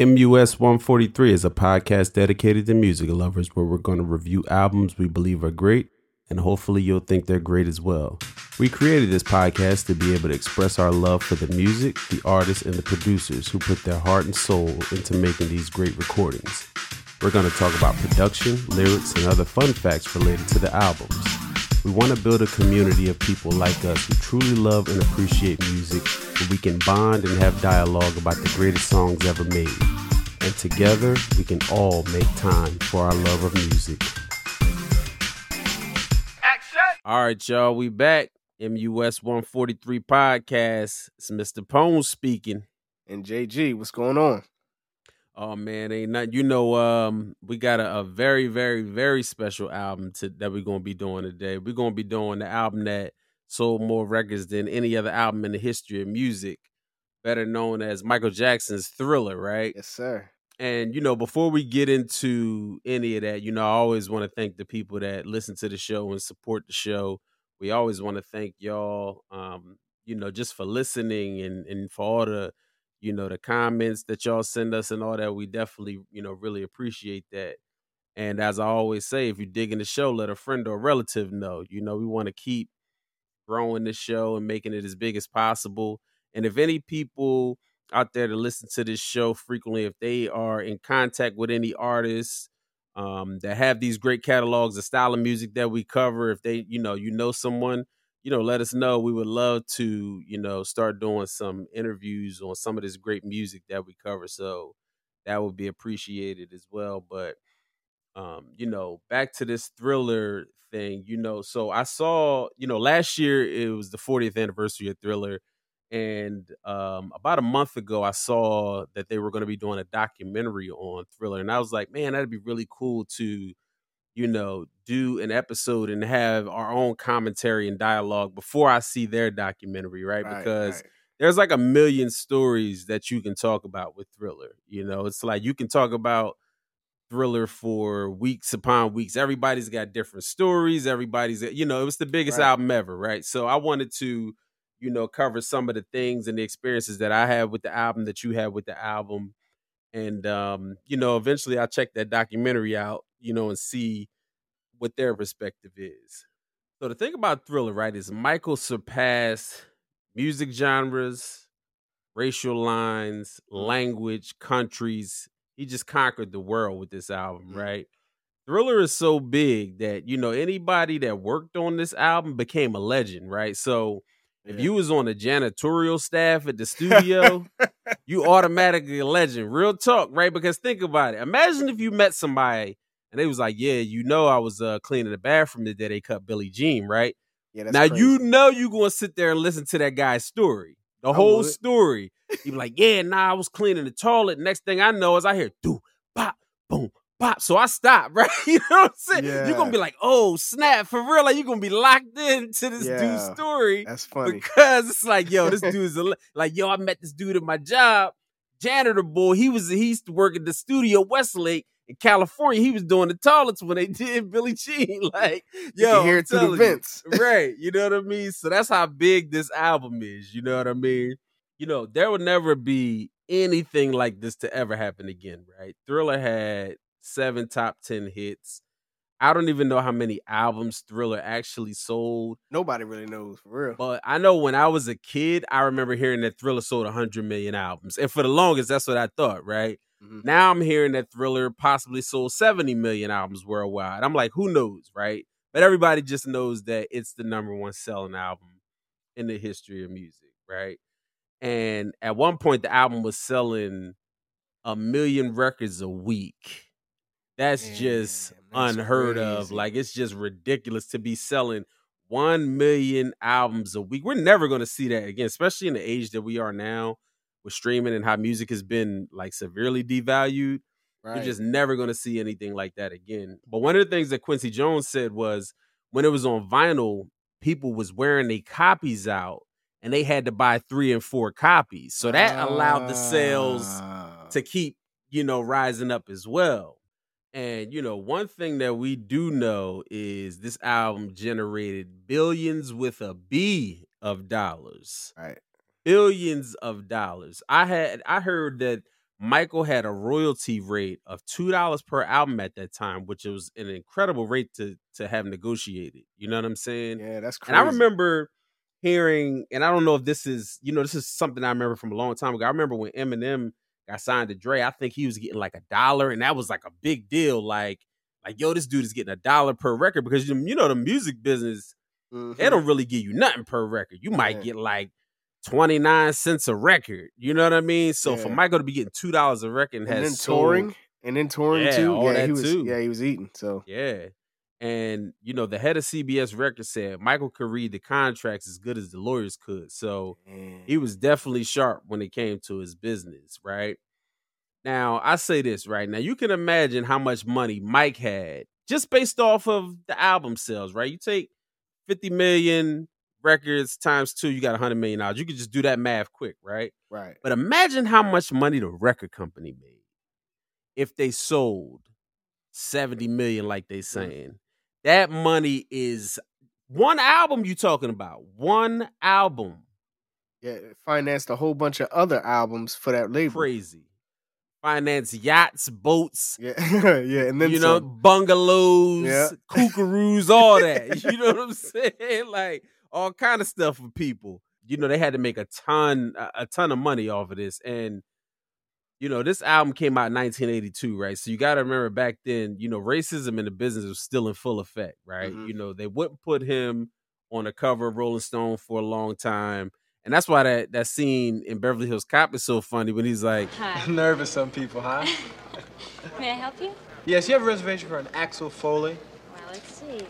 MUS 143 is a podcast dedicated to music lovers where we're going to review albums we believe are great and hopefully you'll think they're great as well. We created this podcast to be able to express our love for the music, the artists, and the producers who put their heart and soul into making these great recordings. We're going to talk about production, lyrics, and other fun facts related to the albums. We want to build a community of people like us who truly love and appreciate music, where we can bond and have dialogue about the greatest songs ever made. And together, we can all make time for our love of music. Action! All right, y'all, we back. MUS 143 podcast. It's Mr. Pone speaking. And JG, what's going on? Oh man, ain't nothing. You know, um, we got a, a very, very, very special album to, that we're gonna be doing today. We're gonna be doing the album that sold more records than any other album in the history of music, better known as Michael Jackson's Thriller, right? Yes, sir. And you know, before we get into any of that, you know, I always want to thank the people that listen to the show and support the show. We always want to thank y'all, um, you know, just for listening and and for all the you know the comments that y'all send us and all that we definitely you know really appreciate that. And as i always say if you're digging the show let a friend or a relative know you know we want to keep growing the show and making it as big as possible. And if any people out there to listen to this show frequently if they are in contact with any artists um, that have these great catalogs of style of music that we cover if they you know you know someone you know, let us know. We would love to, you know, start doing some interviews on some of this great music that we cover. So that would be appreciated as well. But um, you know, back to this thriller thing, you know, so I saw, you know, last year it was the 40th anniversary of Thriller. And um, about a month ago, I saw that they were going to be doing a documentary on Thriller. And I was like, man, that'd be really cool to you know, do an episode and have our own commentary and dialogue before I see their documentary, right? right because right. there's like a million stories that you can talk about with Thriller. You know, it's like you can talk about Thriller for weeks upon weeks. Everybody's got different stories. Everybody's, you know, it was the biggest right. album ever, right? So I wanted to, you know, cover some of the things and the experiences that I had with the album that you had with the album. And um, you know, eventually I checked that documentary out you know, and see what their perspective is. So the thing about Thriller, right, is Michael surpassed music genres, racial lines, mm-hmm. language, countries. He just conquered the world with this album, mm-hmm. right? Thriller is so big that you know anybody that worked on this album became a legend, right? So if yeah. you was on the janitorial staff at the studio, you automatically a legend. Real talk, right? Because think about it. Imagine if you met somebody and they was like, "Yeah, you know, I was uh, cleaning the bathroom the day they cut Billie Jean, right?" Yeah, now crazy. you know you gonna sit there and listen to that guy's story, the I whole would. story. You be like, "Yeah, nah, I was cleaning the toilet." Next thing I know is I hear do pop boom pop. So I stop, right? you know what I'm saying? Yeah. You're gonna be like, "Oh snap!" For real, like you're gonna be locked into this yeah, dude's story. That's funny because it's like, yo, this dude's a, like, yo, I met this dude at my job, janitor boy. He was he used to work at the studio Westlake in California, he was doing the toilets when they did Billie Jean. Like, yo, you to the vents. right. You know what I mean? So that's how big this album is. You know what I mean? You know, there would never be anything like this to ever happen again, right? Thriller had seven top 10 hits. I don't even know how many albums Thriller actually sold. Nobody really knows for real. But I know when I was a kid, I remember hearing that Thriller sold 100 million albums. And for the longest, that's what I thought, right? Mm-hmm. Now I'm hearing that Thriller possibly sold 70 million albums worldwide. I'm like, who knows, right? But everybody just knows that it's the number one selling album in the history of music, right? And at one point, the album was selling a million records a week. That's Damn, just that's unheard crazy. of. Like, it's just ridiculous to be selling 1 million albums a week. We're never going to see that again, especially in the age that we are now with streaming and how music has been like severely devalued. Right. You're just never going to see anything like that again. But one of the things that Quincy Jones said was when it was on vinyl, people was wearing their copies out and they had to buy three and four copies. So that uh, allowed the sales to ah. keep, you know, rising up as well. And you know, one thing that we do know is this album generated billions with a B of dollars. Right billions of dollars. I had I heard that Michael had a royalty rate of two dollars per album at that time, which was an incredible rate to to have negotiated. You know what I'm saying? Yeah, that's crazy. And I remember hearing, and I don't know if this is, you know, this is something I remember from a long time ago. I remember when Eminem got signed to Dre, I think he was getting like a dollar, and that was like a big deal. Like, like yo, this dude is getting a dollar per record because you know the music business, mm-hmm. they don't really give you nothing per record. You might yeah. get like 29 cents a record. You know what I mean? So yeah. for Michael to be getting two dollars a record and, and then touring and then touring yeah, too. yeah, he was too. yeah, he was eating. So yeah. And you know, the head of CBS Records said Michael could read the contracts as good as the lawyers could. So Man. he was definitely sharp when it came to his business, right? Now, I say this right now. You can imagine how much money Mike had just based off of the album sales, right? You take 50 million records times two, you got a 100 million dollars. You could just do that math quick, right? Right. But imagine how much money the record company made if they sold 70 million like they mm. saying. That money is one album you talking about. One album. Yeah, financed a whole bunch of other albums for that label. Crazy. Finance yachts, boats. Yeah, yeah, and then you some. know bungalows, yeah. kookaroos, all that. you know what I'm saying? Like all kind of stuff for people. You know, they had to make a ton, a ton of money off of this, and you know, this album came out in 1982, right? So you got to remember back then, you know, racism in the business was still in full effect, right? Mm-hmm. You know, they wouldn't put him on the cover of Rolling Stone for a long time. And that's why that, that scene in Beverly Hills Cop is so funny when he's like, Hi. nervous, some people, huh? May I help you? Yes, you have a reservation for an Axel Foley? Well, let's see.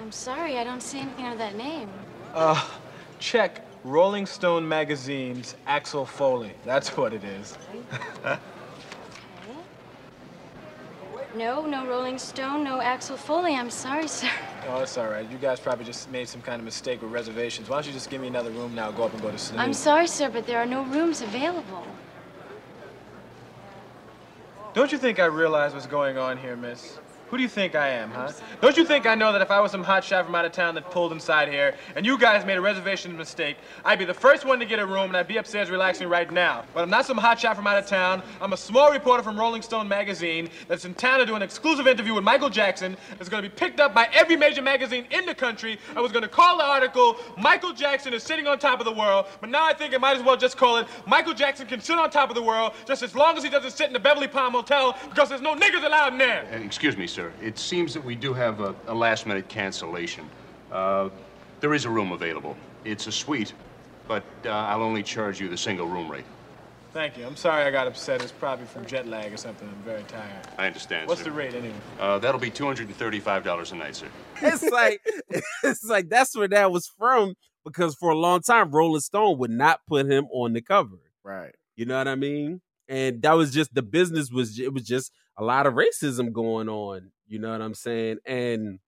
I'm sorry, I don't see anything of that name. Uh, check Rolling Stone magazine's Axel Foley. That's what it is. okay. No, no Rolling Stone, no Axel Foley. I'm sorry, sir. Oh, it's all right. You guys probably just made some kind of mistake with reservations. Why don't you just give me another room now, go up and go to sleep? I'm sorry, sir, but there are no rooms available. Don't you think I realize what's going on here, miss? Who do you think I am, huh? Don't you think I know that if I was some hot shot from out of town that pulled inside here, and you guys made a reservation mistake, I'd be the first one to get a room, and I'd be upstairs relaxing right now. But I'm not some hot shot from out of town. I'm a small reporter from Rolling Stone magazine that's in town to do an exclusive interview with Michael Jackson that's going to be picked up by every major magazine in the country. I was going to call the article, Michael Jackson is sitting on top of the world, but now I think I might as well just call it, Michael Jackson can sit on top of the world just as long as he doesn't sit in the Beverly Palm Hotel because there's no niggers allowed in there. Excuse me, sir sir. It seems that we do have a, a last-minute cancellation. Uh, there is a room available. It's a suite, but uh, I'll only charge you the single room rate. Thank you. I'm sorry I got upset. It's probably from jet lag or something. I'm very tired. I understand, What's sir. the rate, anyway? Uh, that'll be $235 a night, sir. It's like, it's like that's where that was from because for a long time, Rolling Stone would not put him on the cover. Right. You know what I mean? And that was just, the business was, it was just a lot of racism going on. You know what I'm saying? And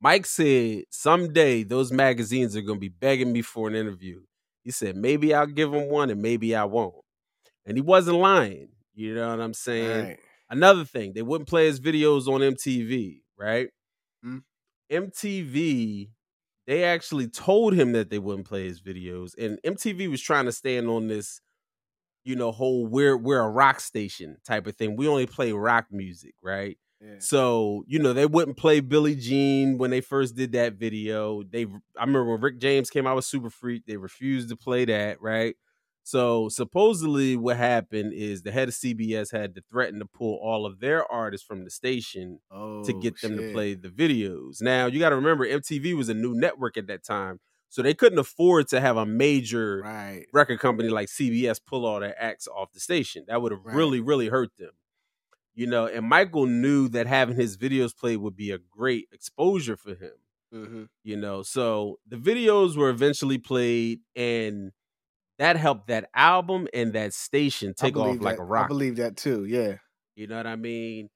Mike said someday those magazines are going to be begging me for an interview. He said maybe I'll give them one and maybe I won't. And he wasn't lying. You know what I'm saying? Right. Another thing, they wouldn't play his videos on MTV, right? Mm. MTV, they actually told him that they wouldn't play his videos, and MTV was trying to stand on this you know, whole we're we're a rock station type of thing. We only play rock music, right? Yeah. So, you know, they wouldn't play Billie Jean when they first did that video. They I remember when Rick James came out with Super Freak, they refused to play that, right? So supposedly what happened is the head of CBS had to threaten to pull all of their artists from the station oh, to get them shit. to play the videos. Now you got to remember MTV was a new network at that time. So they couldn't afford to have a major right. record company like CBS pull all their acts off the station. That would have right. really, really hurt them. You know, and Michael knew that having his videos played would be a great exposure for him. Mm-hmm. You know, so the videos were eventually played, and that helped that album and that station take off that. like a rock. I believe that too. Yeah, you know what I mean.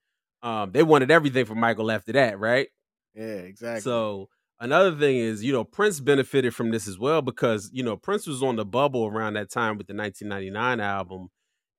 Um, they wanted everything from Michael after that, right? Yeah, exactly. So Another thing is, you know, Prince benefited from this as well because, you know, Prince was on the bubble around that time with the 1999 album.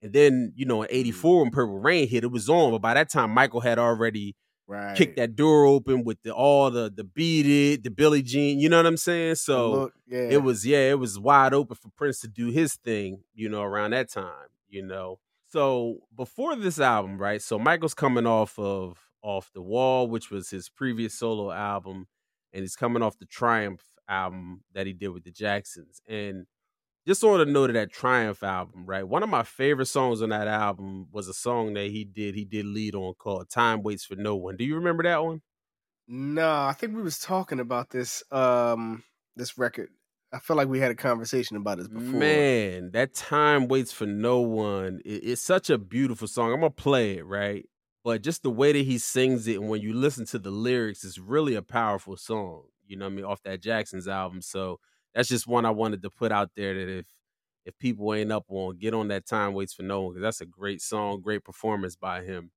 And then, you know, in 84 mm. when Purple Rain hit, it was on. But by that time, Michael had already right. kick that door open with the all the the beat it, the Billie Jean, you know what I'm saying? So look, yeah. it was yeah, it was wide open for Prince to do his thing, you know, around that time, you know. So before this album, right? So Michael's coming off of Off the Wall, which was his previous solo album, and he's coming off the Triumph album that he did with the Jacksons. And just on the note of that Triumph album, right? One of my favorite songs on that album was a song that he did, he did lead on called Time Waits for No One. Do you remember that one? No, I think we was talking about this um this record. I feel like we had a conversation about this before. Man, that time waits for no one. It- it's such a beautiful song. I'm gonna play it, right? But just the way that he sings it, and when you listen to the lyrics, it's really a powerful song. You know I mean? Off that Jackson's album. So that's just one I wanted to put out there that if if people ain't up on, get on that time waits for no one because that's a great song, great performance by him.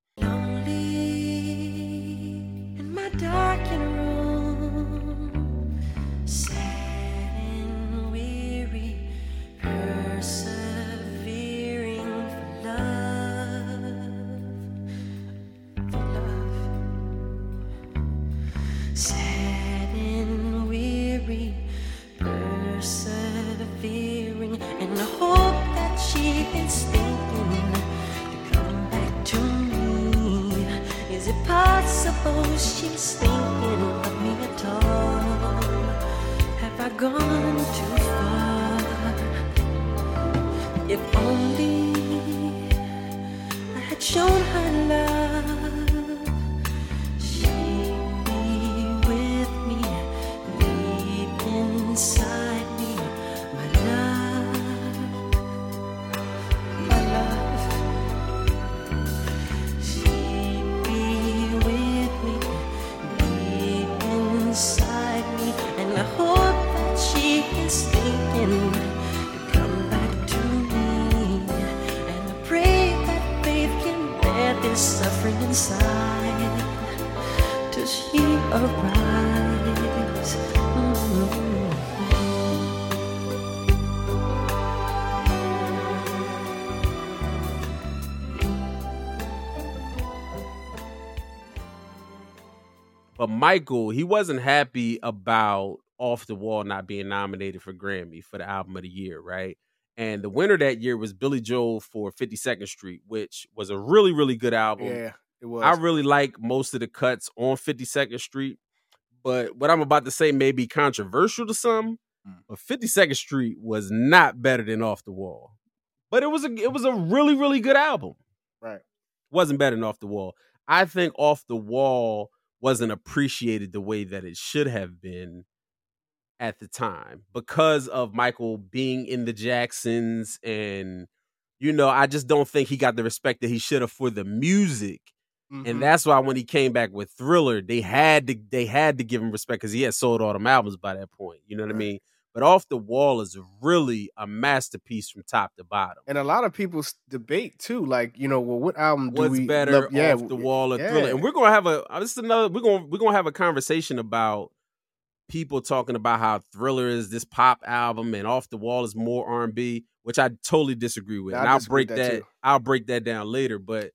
But Michael, he wasn't happy about Off the Wall not being nominated for Grammy for the album of the year, right? And the winner that year was Billy Joel for 52nd Street, which was a really, really good album. Yeah, it was. I really like most of the cuts on 52nd Street. But what I'm about to say may be controversial to some, Mm. but 52nd Street was not better than Off the Wall. But it was a it was a really, really good album. right. Wasn't better than Off the Wall. I think Off the Wall wasn't appreciated the way that it should have been at the time because of Michael being in the Jacksons and you know, I just don't think he got the respect that he should have for the music. Mhm. And that's why when he came back with Thriller, they had to they had to give him respect because he had sold all them albums by that point. You know what I mean? But Off the Wall is really a masterpiece from top to bottom. and a lot of people debate too, like you know, well, what album do What's we better, love? Yeah, Off the Wall or yeah. Thriller? And we're gonna have a uh, this is another we're gonna we're gonna have a conversation about people talking about how Thriller is this pop album and Off the Wall is more R and B, which I totally disagree with. And I'll break that, that. I'll break that down later. But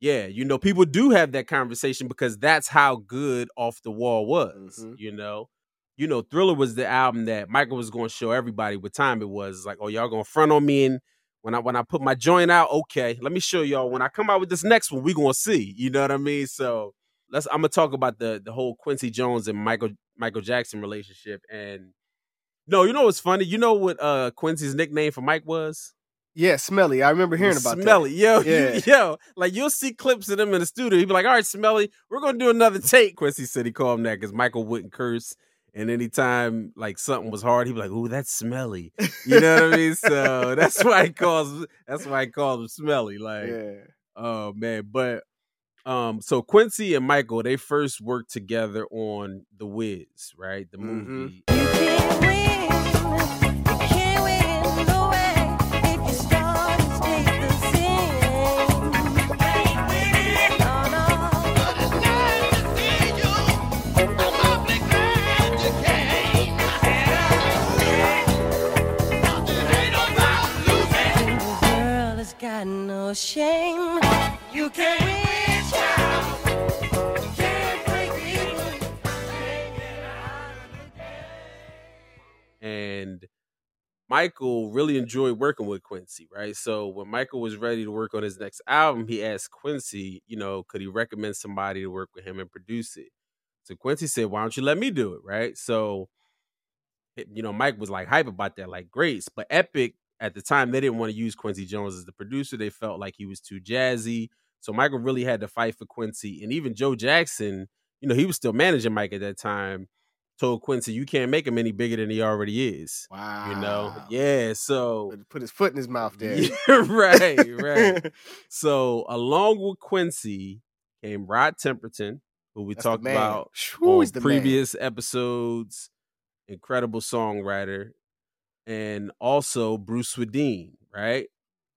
yeah, you know, people do have that conversation because that's how good Off the Wall was. Mhm. You know, you know, Thriller was the album that Michael was going to show everybody what time it was. It's like, oh, y'all gonna front on me and. When I when I put my joint out, okay, let me show y'all. When I come out with this next one, we gonna see. You know what I mean? So let's. I'm gonna talk about the the whole Quincy Jones and Michael Michael Jackson relationship. And no, you know what's funny? You know what uh Quincy's nickname for Mike was? Yeah, smelly. I remember hearing about that. Smelly. Yo, Yeah. you, yo, like you'll see clips of them in the studio. He'd be like, "All right, Smelly, we're gonna do another take." Quincy said he called him that because Michael wouldn't curse. And anytime like something was hard, he'd be like, "Ooh, that's smelly." You know what I mean? So that's why he calls. That's why he calls him smelly. Like, Yeah, Oh man, but um, so Quincy and Michael they first worked together on The Wiz, right? The Mhm. movie. You shame. You can't reach out. And Michael really enjoyed working with Quincy, right? So when Michael was ready to work on his next album, he asked Quincy, you know, could he recommend somebody to work with him and produce it? So Quincy said, why don't you let me do it, right? So, you know, Mike was like hype about that, like, great. But Epic at the time they didn't want to use Quincy Jones as the producer. They felt like he was too jazzy. So Michael really had to fight for Quincy, and even Joe Jackson, you know, he was still managing Mike at that time. Told Quincy, "You can't make him any bigger than he already is." Wow. You know, yeah. So Put- his foot in his mouth there. Yeah, right, right. So along with Quincy came Rod Temperton, who we That's talked about Whew, on the man. previous episodes. Incredible songwriter, and also Bruce Swedien. Right,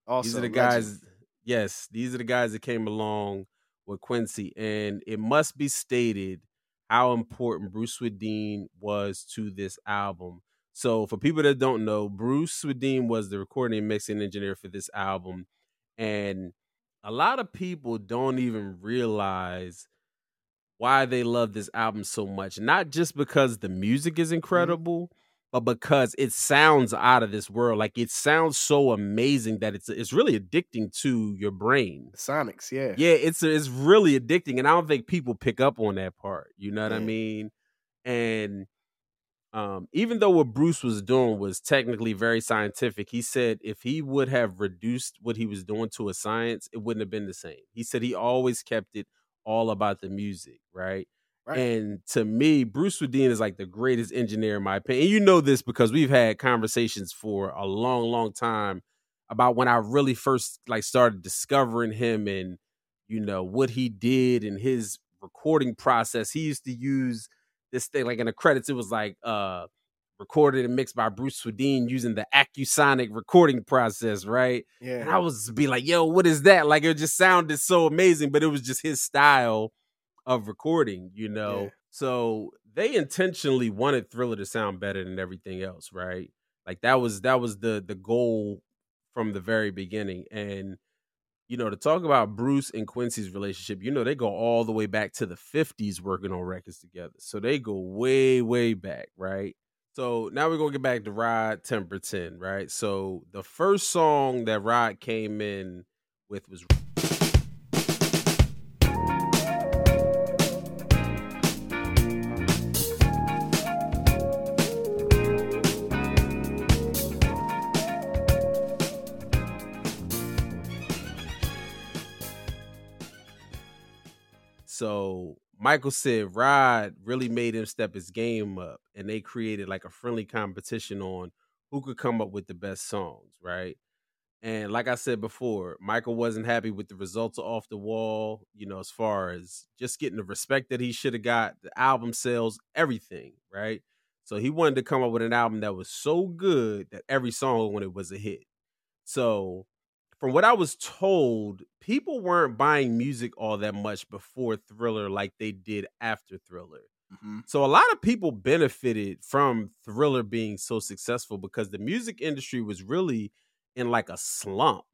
Also, these are the legend. guys. Yes, these are the guys that came along with Quincy, and it must be stated how important Bruce Swedien was to this album. So, for people that don't know, Bruce Swedien was the recording and mixing engineer for this album, and a lot of people don't even realize why they love this album so much. Not just because the music is mm-hmm. incredible, but because it sounds out of this world. Like it sounds so amazing that it's it's really addicting to your brain. Sonics, yeah. Yeah, it's it's really addicting, and I don't think people pick up on that part. You know what I mean? And um, even though what Bruce was doing was technically very scientific, he said if he would have reduced what he was doing to a science, it wouldn't have been the same. He said he always kept it all about the music, right? Right. And to me, Bruce Swedien is like the greatest engineer in my opinion. And you know this because we've had conversations for a long, long time about when I really first like started discovering him and you know what he did and his recording process. He used to use this thing like in the credits. It was like uh recorded and mixed by Bruce Swedien using the Acusonic recording process, right? yeah. And I was be like, yo, what is that? Like it just sounded so amazing, but it was just his style of recording, you know. Yeah. So they intentionally wanted Thriller to sound better than everything else, right? Like that was that was the the goal from the very beginning. And you know, to talk about Bruce and Quincy's relationship, you know, they go all the way back to the 50s working on records together. So they go way, way back, right? So now we're gonna get back to Rod Temperton, right? So the first song that Rod came in with was So Michael said Rod really made him step his game up, and they created like a friendly competition on who could come up with the best songs, right? And like I said before, Michael wasn't happy with the results of Off the Wall, you know, as far as just getting the respect that he should have got, the album sales, everything, right? So he wanted to come up with an album that was so good that every song on it was a hit. So from what I was told, people weren't buying music all that much before Thriller like they did after Thriller. Mhm. So a lot of people benefited from Thriller being so successful because the music industry was really in like a slump.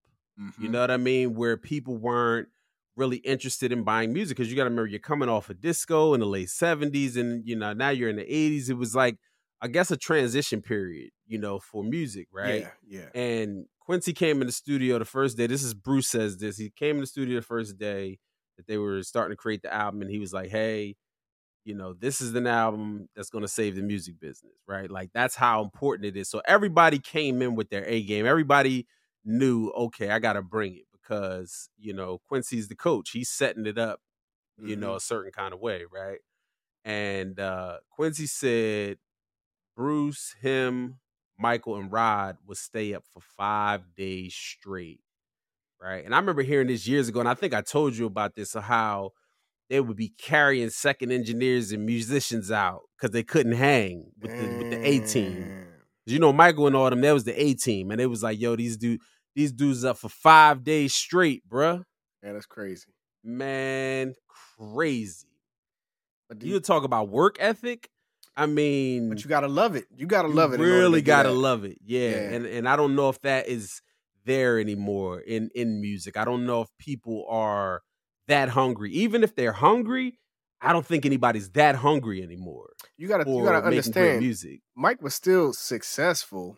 You Mhm. know what I mean? Where people weren't really interested in buying music because you got to remember you're coming off of disco in the late 70s and you know now you're in the 80s. It was like I guess a transition period, you know, for music, right? Yeah, yeah. And Quincy came in the studio the first day. This is Bruce says this. He came in the studio the first day that they were starting to create the album, and he was like, "Hey, you know, this is an album that's going to save the music business, right? Like that's how important it is." So everybody came in with their A game. Everybody knew, okay, I got to bring it because you know Quincy's the coach. He's setting it up, you know, a certain kind of way, right? And uh Quincy said Bruce, him, Michael, and Rod would stay up for five days straight. Right. And I remember hearing this years ago, and I think I told you about this of how they would be carrying second engineers and musicians out because they couldn't hang with the with the A team. You know, Michael and all them, that was the A team. And it was like, yo, these dude, these dudes up for five days straight, bruh. Yeah, that's crazy. Man, crazy. But You you, talk about work ethic. I mean, but you gotta love it. You gotta you love it. Really gotta that. love it. Yeah. Yeah. And and I don't know if that is there anymore in in music. I don't know if people are that hungry. Even if they're hungry, I don't think anybody's that hungry anymore. You gotta you gotta understand. music. Mike was still successful,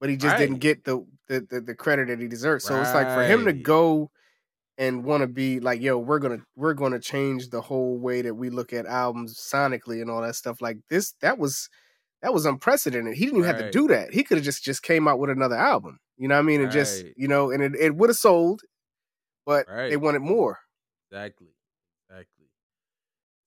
but he just didn't get the, the the the credit that he deserved. So it's like for him to go and want to be like, yo, we're gonna we're gonna change the whole way that we look at albums sonically and all that stuff. Like this, that was that was unprecedented. He didn't even have to do that. He could have just just came out with another album. You know what I mean? And just you know, and it, it would have sold, but they wanted more. Exactly. Exactly.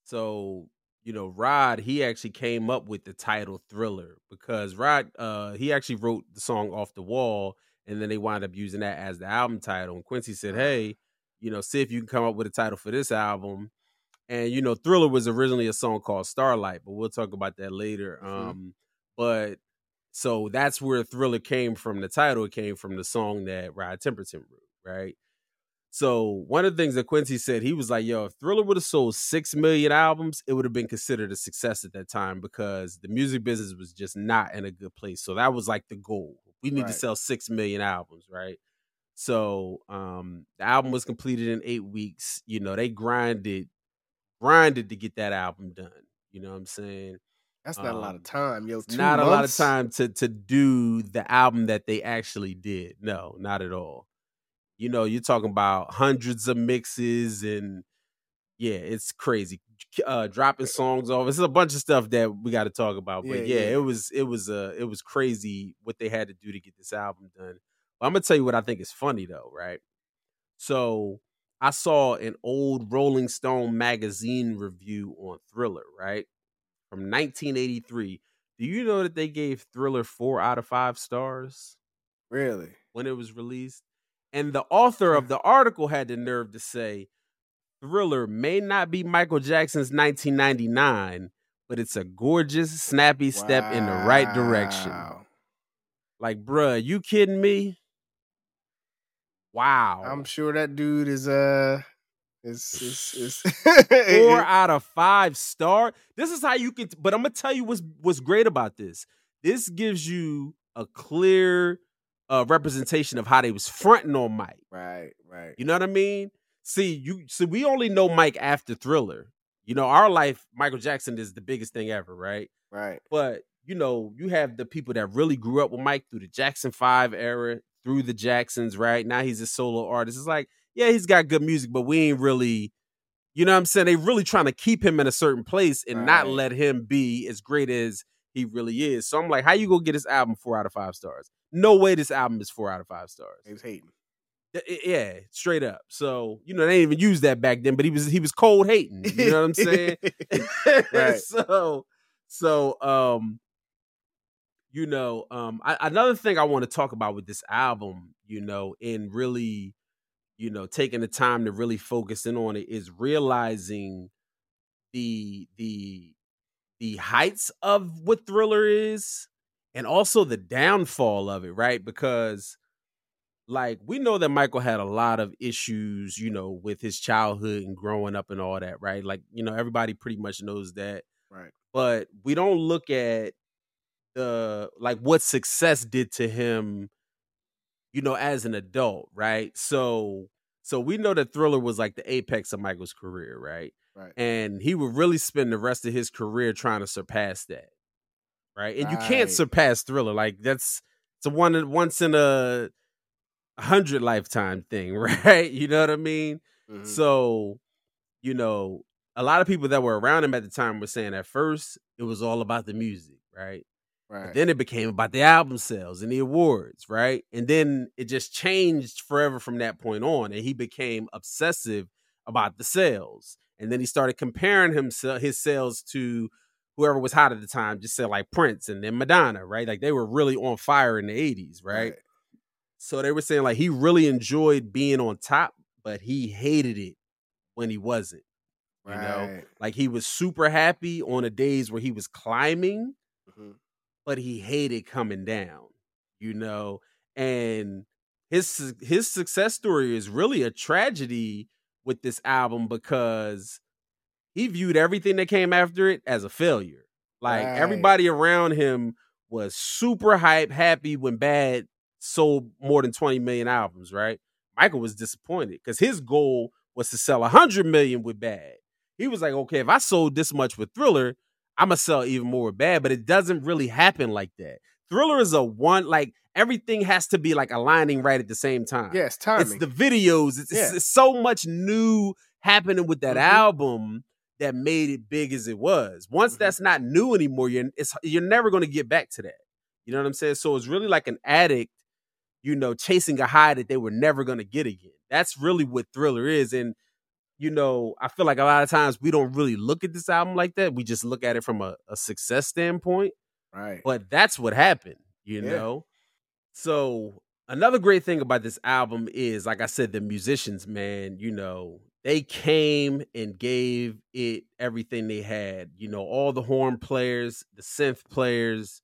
So, you know, Rod, he actually came up with the title Thriller because Rod, uh, he actually wrote the song Off the Wall, and then they wound up using that as the album title. And Quincy said, Hey, you know, see if you can come up with a title for this album. And, you know, Thriller was originally a song called Starlight, but we'll talk about that later. Mhm. Um, but so that's where Thriller came from. The title came from the song that Rod Temperton wrote, right? So one of the things that Quincy said, he was like, "Yo, if Thriller would have sold six million albums, it would have been considered a success at that time because the music business was just not in a good place. So that was like the goal. We need to sell six million albums, right? So um the album was completed in eight weeks. You know, they grinded, grinded to get that album done. You know what I'm saying? That's not a lot of Um, time, yo. Not a lot of time to to do the album that they actually did. No, not at all. You know, you're talking about hundreds of mixes and yeah, it's crazy. Uh dropping songs off. It's a bunch of stuff that we got to talk about. But Yeah, yeah, yeah. it was it was uh it was crazy what they had to do to get this album done. I'm gonna tell you what I think is funny though, right? So I saw an old Rolling Stone magazine review on Thriller, right? From 1983. Do you know that they gave Thriller four out of five stars Really? when it was released? And the author of the article had the nerve to say, Thriller may not be Michael Jackson's 1999, but it's a gorgeous, snappy step in the right direction. Like, bruh, you kidding me? Wow. I'm sure that dude is uh is is, is four out of five star. This is how you can. But I'm gonna tell you what's what's great about this. This gives you a clear uh, representation of how they was fronting on Mike. right, right. You know what I mean? See, you see, we only know Mike after Thriller. You know, our life, Michael Jackson is the biggest thing ever, right? Right. But you know, you have the people that really grew up with Mike through the Jackson Five era, through the Jacksons, right? Now he's a solo artist. It's like, yeah, he's got good music, but we ain't really, you know what I'm saying? They really trying to keep him in a certain place and not let him be as great as he really is. So I'm like, how you gonna get this album four out of five stars? No way this album is four out of five stars. He was hating. Yeah, straight up. So, you know, they didn't even use that back then, but he was he was cold hating. You know what I'm saying? Right. so so um you know um I, another thing i want to talk about with this album you know and really you know taking the time to really focus in on it is realizing the the the heights of what thriller is and also the downfall of it right? Because like we know that michael had a lot of issues you know with his childhood and growing up and all that right? Like you know everybody pretty much knows that. Right. but we don't look at the like what success did to him you know as an adult right so so we know that thriller was like the apex of michael's career right Right. and he would really spend the rest of his career trying to surpass that right and you can't surpass thriller like that's it's a one once in a hundred lifetime thing right you know what i mean Mhm. so, you know, a lot of people that were around him at the time were saying at first it was all about the music, right? But then it became about the album sales and the awards, right? And then it just changed forever from that point on. And he became obsessive about the sales. And then he started comparing himself his sales to whoever was hot at the time, just say like Prince and then Madonna, right? Like they were really on fire in the 80s, right? So they were saying like he really enjoyed being on top, but he hated it when he wasn't. You know, like he was super happy on the days where he was climbing, Mhm. But he hated coming down. You know, and his his success story is really a tragedy with this album because he viewed everything that came after it as a failure. Like Right. everybody around him was super hype, happy when Bad sold more than 20 million albums, right? Michael was disappointed because his goal was to sell 100 million with Bad. he was like, okay, if I sold this much with Thriller, I'm gonna sell even more Bad. But it doesn't really happen like that. Thriller is a one like everything has to be like aligning right at the same time. Yes, timing. It's the videos. It's, it's- Yeah. it's so much new happening with that Mhm. album that made it big as it was. Once Mhm. that's not new anymore, you're it's you're never going to get back to that. You know what I'm saying? So it's really like an addict, you know, chasing a high that they were never going to get again. That's really what Thriller is. And you know, I feel like a lot of times we don't really look at this album like that. We just look at it from a, a success standpoint right. but that's what happened, you Yeah. know. So another great thing about this album is, like I said, the musicians, man. You know, they came and gave it everything they had. You know, all the horn players, the synth players,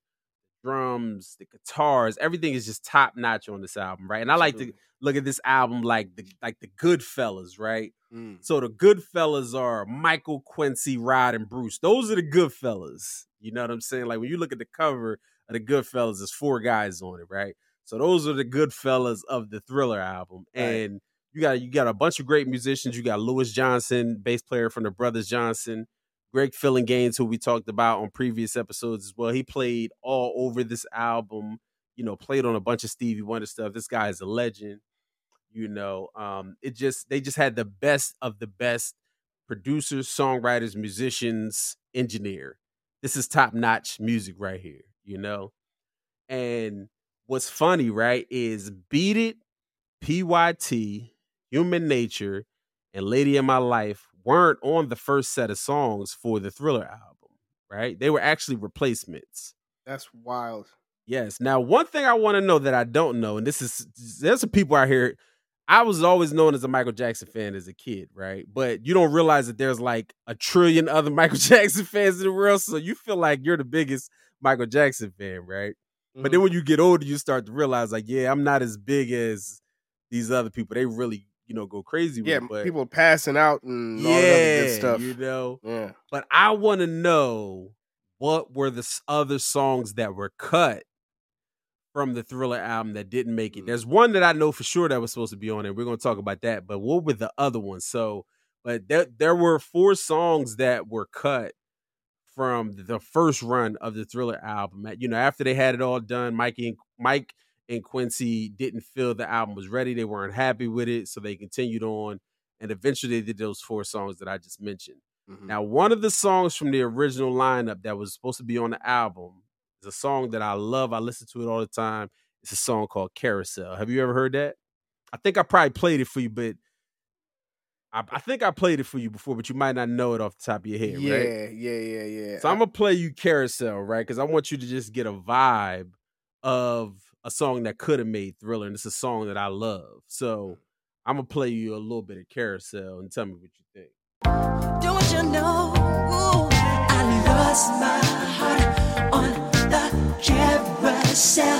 drums, the guitars, everything is just top notch on this album, right? And I like to look at this album like the like the good fellas, right? Mm. So the good fellas are Michael, Quincy, Rod, and Bruce. Those are the good fellas. You know what I'm saying? Like when you look at the cover of the good fellas, there's four guys on it, right? So those are the good fellas of the thriller album. Right. And you got you got a bunch of great musicians. You got Louis Johnson, bass player from the Brothers Johnson, Greg Phillinganes, who we talked about on previous episodes as well. He played all over this album, you know, played on a bunch of Stevie Wonder stuff. This guy is a legend you know um it just they just had the best of the best producers songwriters musicians engineer this is top notch music right here you know and what's funny right is beat it pyt human nature and lady in my life weren't on the first set of songs for the thriller album right they were actually replacements That's wild. Yes. Now, one thing I want to know that I don't know, and this is there's some people out here. I was always known as a Michael Jackson fan as a kid, right? But you don't realize that there's like a trillion other Michael Jackson fans in the world, so you feel like you're the biggest Michael Jackson fan, right? But mm-hmm. then when you get older, you start to realize, like, yeah, I'm not as big as these other people. They really, you know, go crazy with yeah, people passing out and all that other good stuff. you know. Yeah. But I want to know what were the other songs that were cut from the Thriller album that didn't make it. Mm. There's one that I know for sure that was supposed to be on it. We're going to talk about that. But what were the other ones? So, but there there were four songs that were cut from the first run of the Thriller album. You know, after they had it all done, Mikey and Mike and Quincy didn't feel the album was ready. They weren't happy with it, so they continued on, and eventually they did those four songs that I just mentioned. Mhm. Now, one of the songs from the original lineup that was supposed to be on the album is a song that I love. I listen to it all the time. It's a song called Carousel. Have you ever heard that? I think I probably played it for you, but I, I think I played it for you before, but you might not know it off the top of your head, yeah, right? yeah, yeah, yeah. So I'm gonna play you Carousel, right? Because I want you to just get a vibe of a song that could have made Thriller, and it's a song that I love. So I'm gonna play you a little bit of Carousel and tell me what you think. Don't you know I lost my heart on the carousel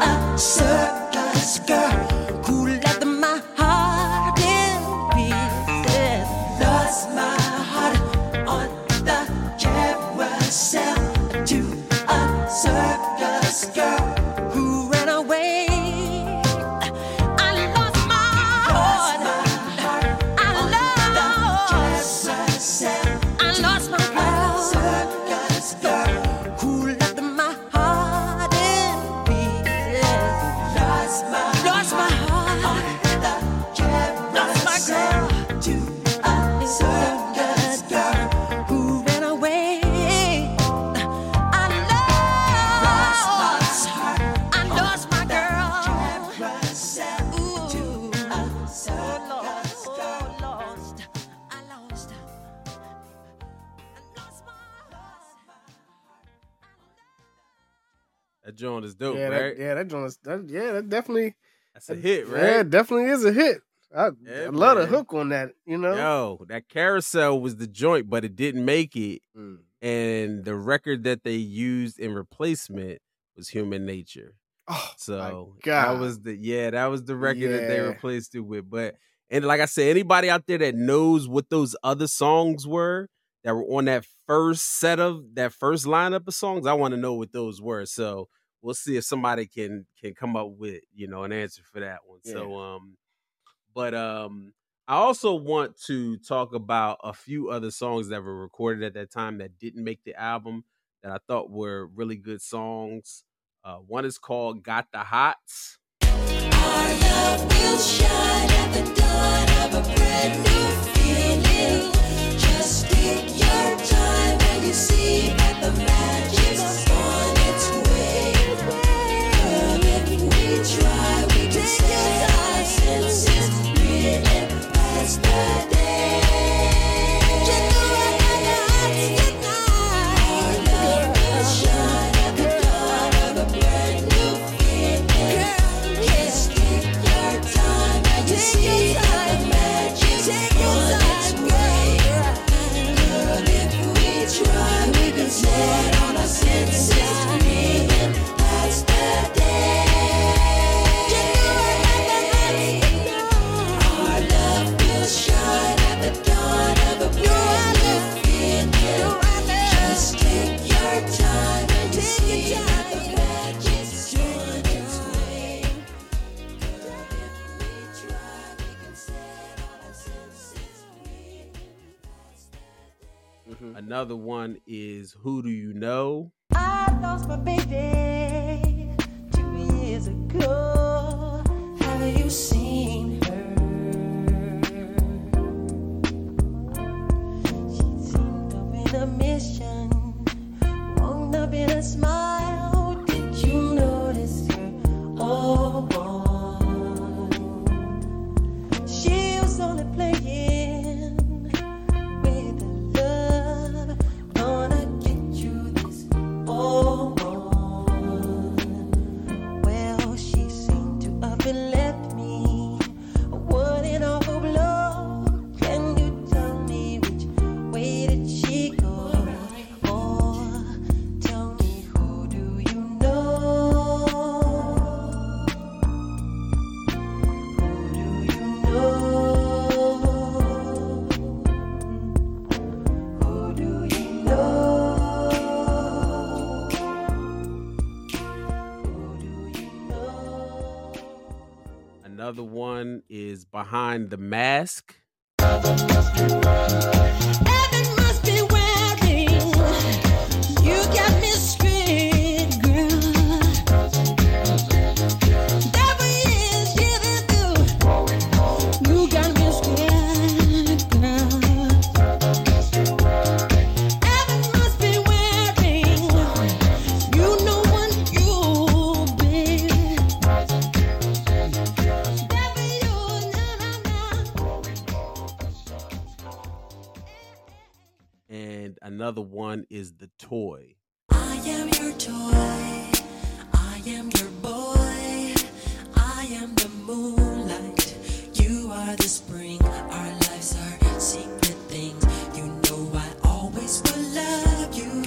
a circus girl definitely, That's a hit, yeah, right? it definitely is a hit. I, Yeah, I love the hook on that. You know, Yo, that carousel was the joint, but it didn't make it. Mm. And the record that they used in replacement was Human Nature. Oh, So that was the yeah, that was the record that they replaced it with. But and like I said, anybody out there that knows what those other songs were that were on that first set of that first lineup of songs, I want to know what those were. So we'll see if somebody can can come up with you know an answer for that one. So um, but um, I also want to talk about a few other songs that were recorded at that time that didn't make the album that I thought were really good songs. Uh, one is called "Got the Hots." Our is "Who Do You "Behind the Mask." And another one is "The Toy." I am your toy. I am your boy. I am the moonlight. You are the spring. Our lives are secret things. You know I always will love you.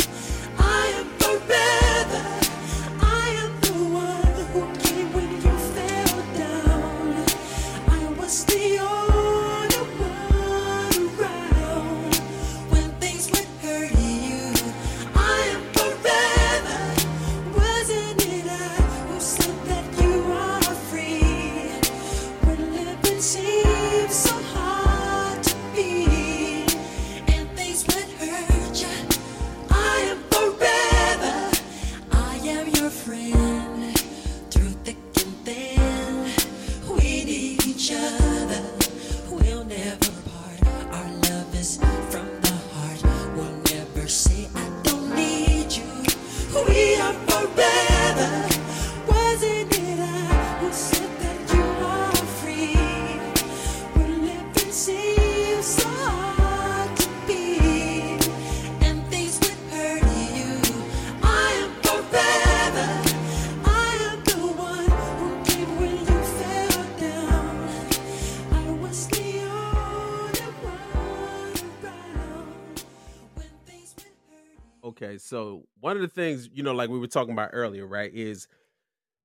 Okay, so one of the things, you know, like we were talking about earlier, right, is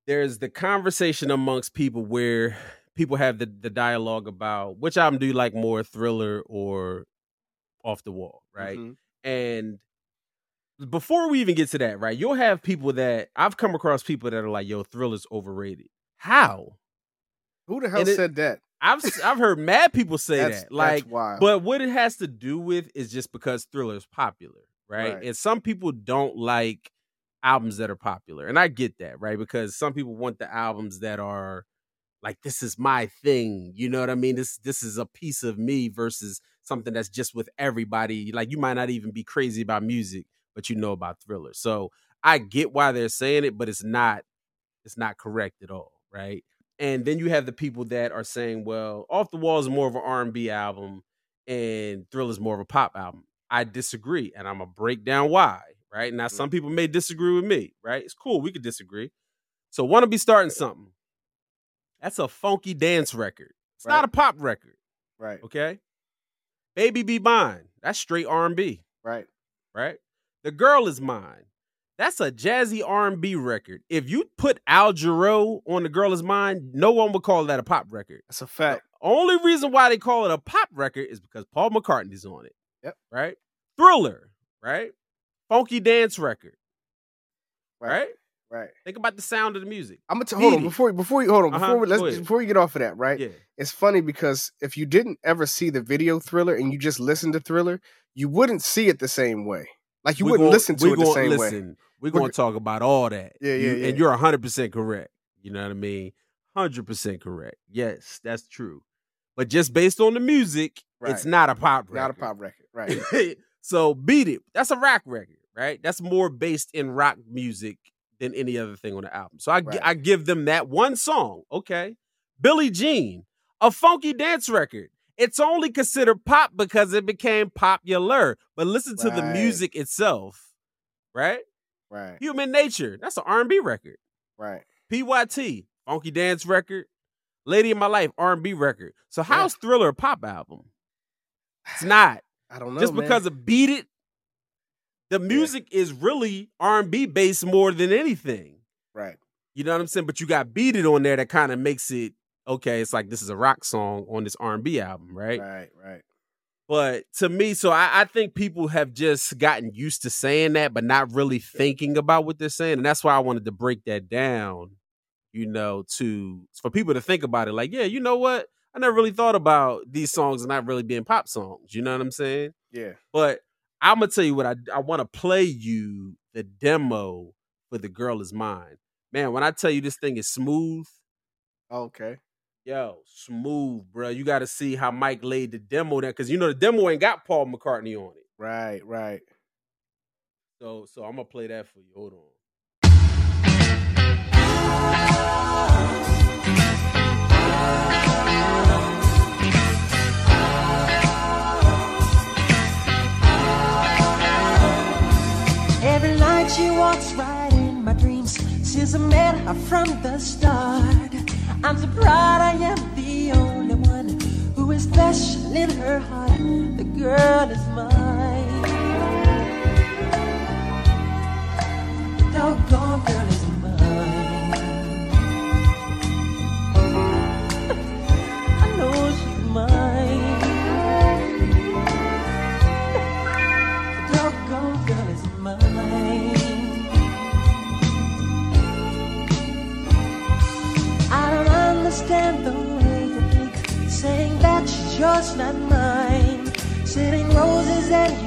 there's the conversation amongst people where people have the, the dialogue about which album do you like more, thriller or off the wall, right? Mhm. And before we even get to that, right, you'll have people that I've come across people that are like, yo, thriller's overrated. How? Who the hell And it- said that? I've I've heard mad people say that. Like, but what it has to do with is just because Thriller is popular, right? Right. And some people don't like albums that are popular, and I get that, right? Because some people want the albums that are like this is my thing. You know what I mean? This this is a piece of me versus something that's just with everybody. Like you might not even be crazy about music, but you know about Thriller. So I get why they're saying it, but it's not it's not correct at all, right? And then you have the people that are saying, well, Off the Wall is more of an R&B album and Thrill is more of a pop album. I disagree, and I'm gonna break down why, right? Now, some mm-hmm. people may disagree with me, right? It's cool, we could disagree. So, wanna be starting something. That's a funky dance record. It's not a pop record, Right. okay? Baby Be Mine. That's straight R&B Right. right? The girl is mine. That's a jazzy R&B record. If you put Al Jarreau on The Girl Is Mine, no one would call that a pop record. That's a fact. Only reason why they call it a pop record is because Paul McCartney's on it. Yep. Right? Thriller, right? Funky dance record, right? Right. Think about the sound of the music. I'm gonna t- hold on before before you hold on Uh-huh, before we, let's before you get off of that. Right. Yeah. It's funny because if you didn't ever see the video Thriller and you just listened to Thriller, you wouldn't see it the same way. Like you We wouldn't gon- listen to it the same way. listen, We're We're going to talk about all that. Yeah, You- yeah, yeah. And you're 100% correct. You know what I mean? 100% correct. Yes, that's true. But just based on the music, it's not a pop record. Not a pop record. Right. so beat it. That's a rock record, right? That's more based in rock music than any other thing on the album. So I, Right. I give them that one song. Okay. Billie Jean, a funky dance record. It's only considered pop because it became popular. But listen to the music itself, right? right. Human Nature, that's an R&B record. Right. PYT, funky dance record. Lady in My Life, R&B record. So how's Thriller a pop album? It's not. I don't know. Just man. because of Beat It, the music is really R&B based more than anything. Right. You know what I'm saying? But you got Beat It on there that kind of makes it okay. It's like this is a rock song on this R&B album, right? Right. Right. But to me, so I, I think people have just gotten used to saying that, but not really thinking about what they're saying, and that's why I wanted to break that down. You know, to for people to think about it, like, yeah, you know what? I never really thought about these songs not really being pop songs. You know what I'm saying? Yeah. But I'm gonna tell you what I I want to play you the demo for the girl is mine. Man, when I tell you this thing is smooth, Okay. yo, smooth, bro. You got to see how Mike laid the demo there because you know the demo ain't got Paul McCartney on it. Right. Right. So so I'm gonna play that for you. Hold on. Every night she walks right in my dreams I met her from the start. I'm so proud I am the only one who is special in her heart. The girl is mine.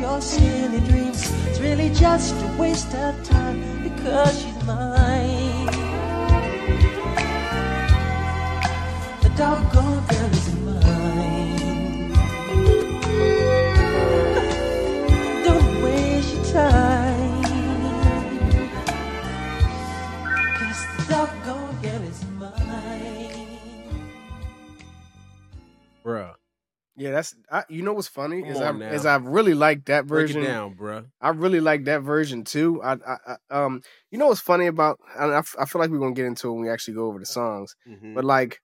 Your silly dreams. It's really just a waste of time because she's mine. The doggone girl is Yeah, that's I, you know what's funny Come is I is now. I really like that version. Break it down, bruh. I really like that version too. I, I, I um, you know what's funny about? And I, I feel like we're gonna get into it when we actually go over the songs. Mhm. But like,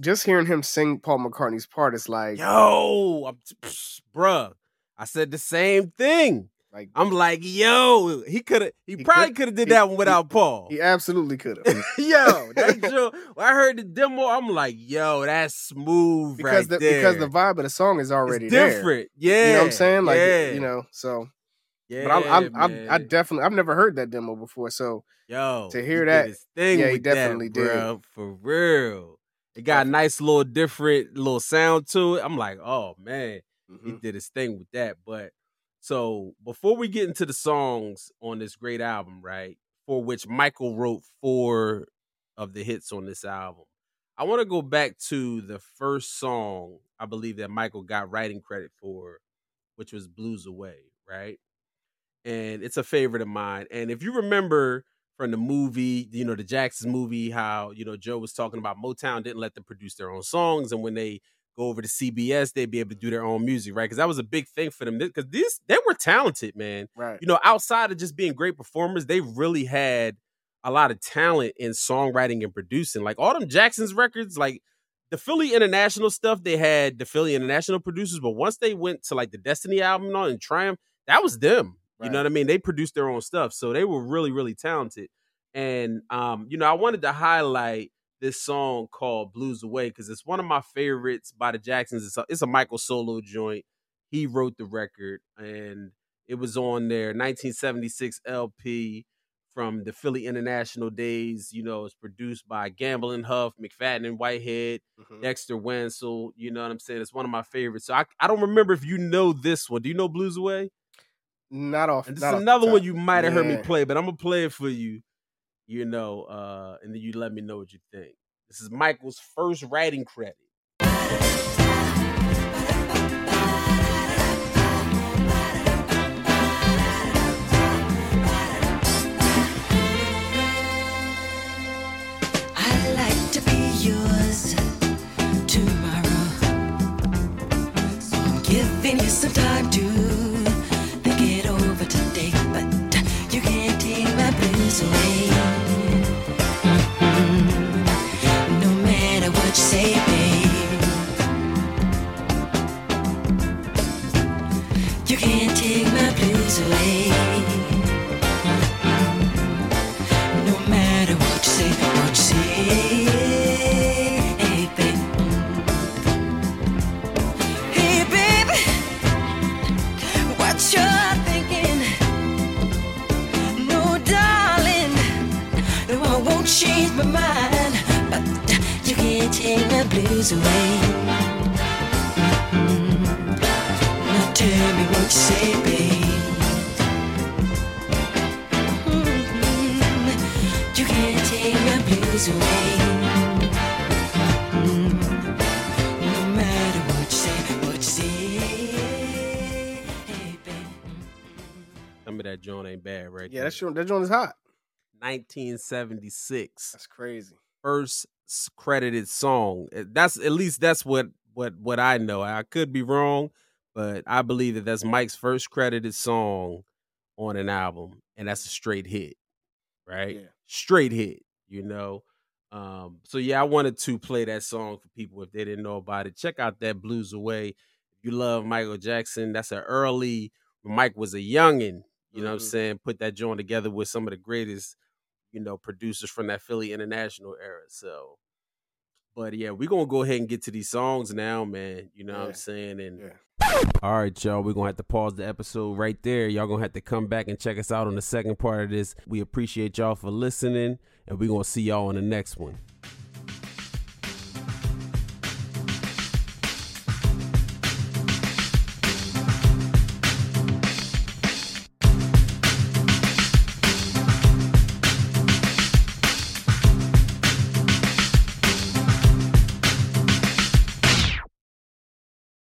just hearing him sing Paul McCartney's part is like, Yo, I'm, psh, bruh. I said the same thing. Like I'm like, yo, he could have, he, He probably could- have did he- that one without Paul. he absolutely could have yo, that joke. When I heard the demo, I'm like, yo, that's smooth because right the there. because the vibe of the song is already different. Yeah, You know what I'm saying? Like, yeah. you know, so. yeah, But I, I, I, I definitely, I've never heard that demo before. So yo to he hear that- thing yeah, he definitely that, did. bruh, for real. It got a nice little different little sound to it. I'm like, oh man, he Mhm. did his thing with that. But so before we get into the songs on this great album, right? For which Michael wrote four of the hits on this album. I want to go back to the first song I believe that Michael got writing credit for, which was Blues Away, right? And it's a favorite of mine. And if you remember from the movie, you know, the Jackson movie, how, you know, Joe was talking about Motown didn't let them produce their own songs. And when they go over to CBS, they'd be able to do their own music, right? Because that was a big thing for them. Because these, they were talented, man Right. you know, outside of just being great performers, they really had a lot of talent in songwriting and producing. Like Autumn Jackson's records, like the Philly International stuff, they had the Philly International producers, but once they went to like the Destiny album and all and Triumph, that was them. You know what I mean? They produced their own stuff. So they were really, really talented. And um, you know, I wanted to highlight this song called Blues Away because it's one of my favorites by the Jacksons. It's a, it's a Michael solo joint. He wrote the record and it was on their 1976 LP from the Philly International days. You know, it's produced by Gamble and Huff, McFadden and Whitehead, Mhm. Dexter Wansel. You know what I'm saying? It's one of my favorites. So I, I don't remember if you know this one. Do you know Blues Away? Not off. And this is another one you might have heard me play, but I'm gonna play it for you. You know, uh, and then you let me know what you think. This is Michael's first writing credit. Some time to blues away. Mm. Now tell me what you say, babe. Mm, You can't take my blues away. Mm, No matter what you say, what you say, hey, babe. That joint ain't bad, right? Yeah, there. that's your, that joint is hot. 1976. That's crazy. first s- credited song. Uh, That's at least that's what what what I know. I could be wrong, but I believe that that's Mike's first credited song on an album, and that's a straight hit, right? Yeah. Straight hit, you know. Um, so yeah, I wanted to play that song for people if they didn't know about it. Check out that Blues Away. If you love Michael Jackson, that's an early when Mike was a youngin'. You know what I'm Mhm. saying? Put that joint together with some of the greatest you know, producers from that Philly International era. So, but yeah, we're gonna go ahead and get to these songs now, man. You know what I'm saying? And Yeah. all right, y'all, we're gonna have to pause the episode right there. Y'all gonna have to come back and check us out on the second part of this. We appreciate y'all for listening, and we're gonna see y'all on the next one.